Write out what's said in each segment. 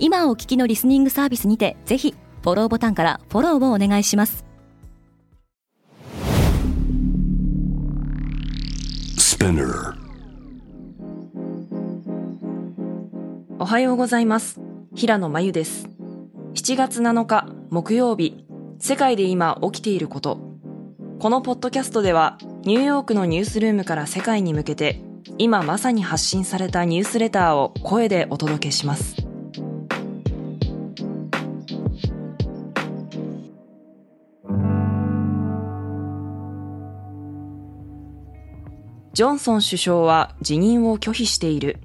今お聞きのリスニングサービスにてぜひフォローボタンからフォローをお願いします。おはようございます。平野真由です。7月7日木曜日。世界で今起きていること。このポッドキャストではニューヨークのニュースルームから世界に向けて今まさに発信されたニュースレターを声でお届けしますジョンソン首相は辞任を拒否している。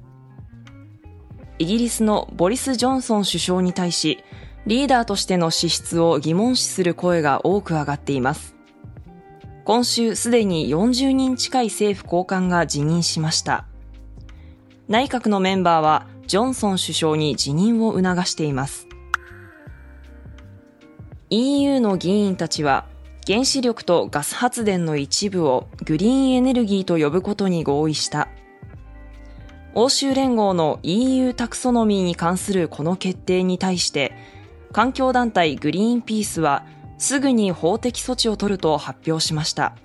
イギリスのボリス・ジョンソン首相に対し、リーダーとしての資質を疑問視する声が多く上がっています。今週すでに40人近い政府高官が辞任しました。内閣のメンバーはジョンソン首相に辞任を促しています。EU の議員たちは原子力とガス発電の一部をグリーンエネルギーと呼ぶことに合意した。欧州連合の EU タクソノミーに関するこの決定に対して、環境団体グリーンピースはすぐに法的措置を取ると発表しました。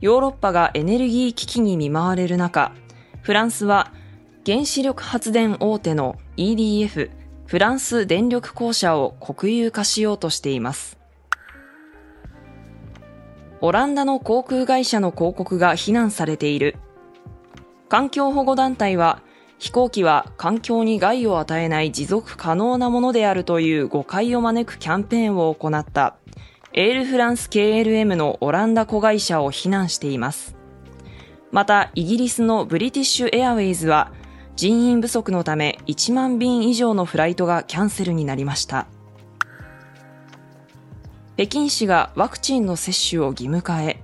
ヨーロッパがエネルギー危機に見舞われる中、フランスは原子力発電大手の EDF フランス電力公社を国有化しようとしています。オランダの航空会社の広告が非難されている。環境保護団体は、飛行機は環境に害を与えない持続可能なものであるという誤解を招くキャンペーンを行った、エールフランス KLM のオランダ子会社を非難しています。また、イギリスのブリティッシュエアウェイズは、人員不足のため1万便以上のフライトがキャンセルになりました。北京市がワクチンの接種を義務化へ。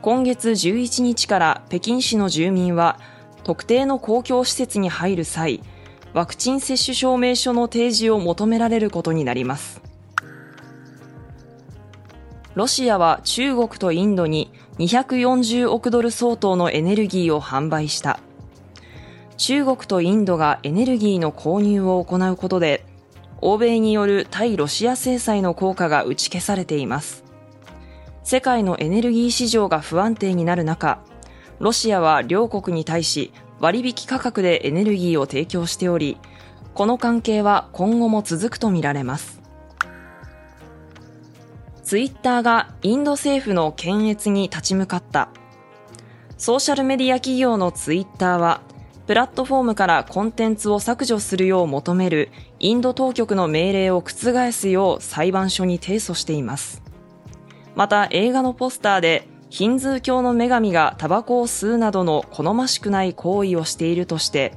今月11日から北京市の住民は特定の公共施設に入る際、ワクチン接種証明書の提示を求められることになります。ロシアは中国とインドに240億ドル相当のエネルギーを販売した。中国とインドがエネルギーの購入を行うことで、欧米による対ロシア制裁の効果が打ち消されています。世界のエネルギー市場が不安定になる中、ロシアは両国に対し割引価格でエネルギーを提供しており、この関係は今後も続くとみられます。ツイッターがインド政府の検閲に立ち向かった。ソーシャルメディア企業のツイッターはプラットフォームからコンテンツを削除するよう求めるインド当局の命令を覆すよう裁判所に提訴しています。また映画のポスターでヒンズー教の女神がタバコを吸うなどの好ましくない行為をしているとして、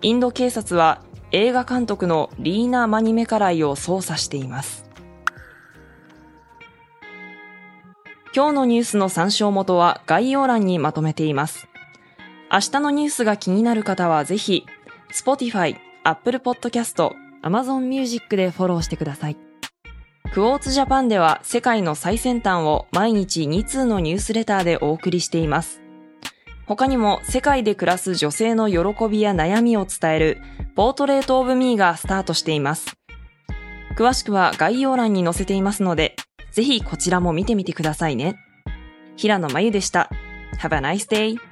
インド警察は映画監督のリーナ・マニメカライを捜査しています。今日のニュースの参照元は概要欄にまとめています。明日のニュースが気になる方はぜひ、Spotify、Apple Podcast、Amazon Music でフォローしてください。クォーツジャパンでは世界の最先端を毎日2通のニュースレターでお送りしています。他にも世界で暮らす女性の喜びや悩みを伝えるポートレートオブミーがスタートしています。詳しくは概要欄に載せていますので、ぜひこちらも見てみてくださいね。平野真由でした。Have a nice day!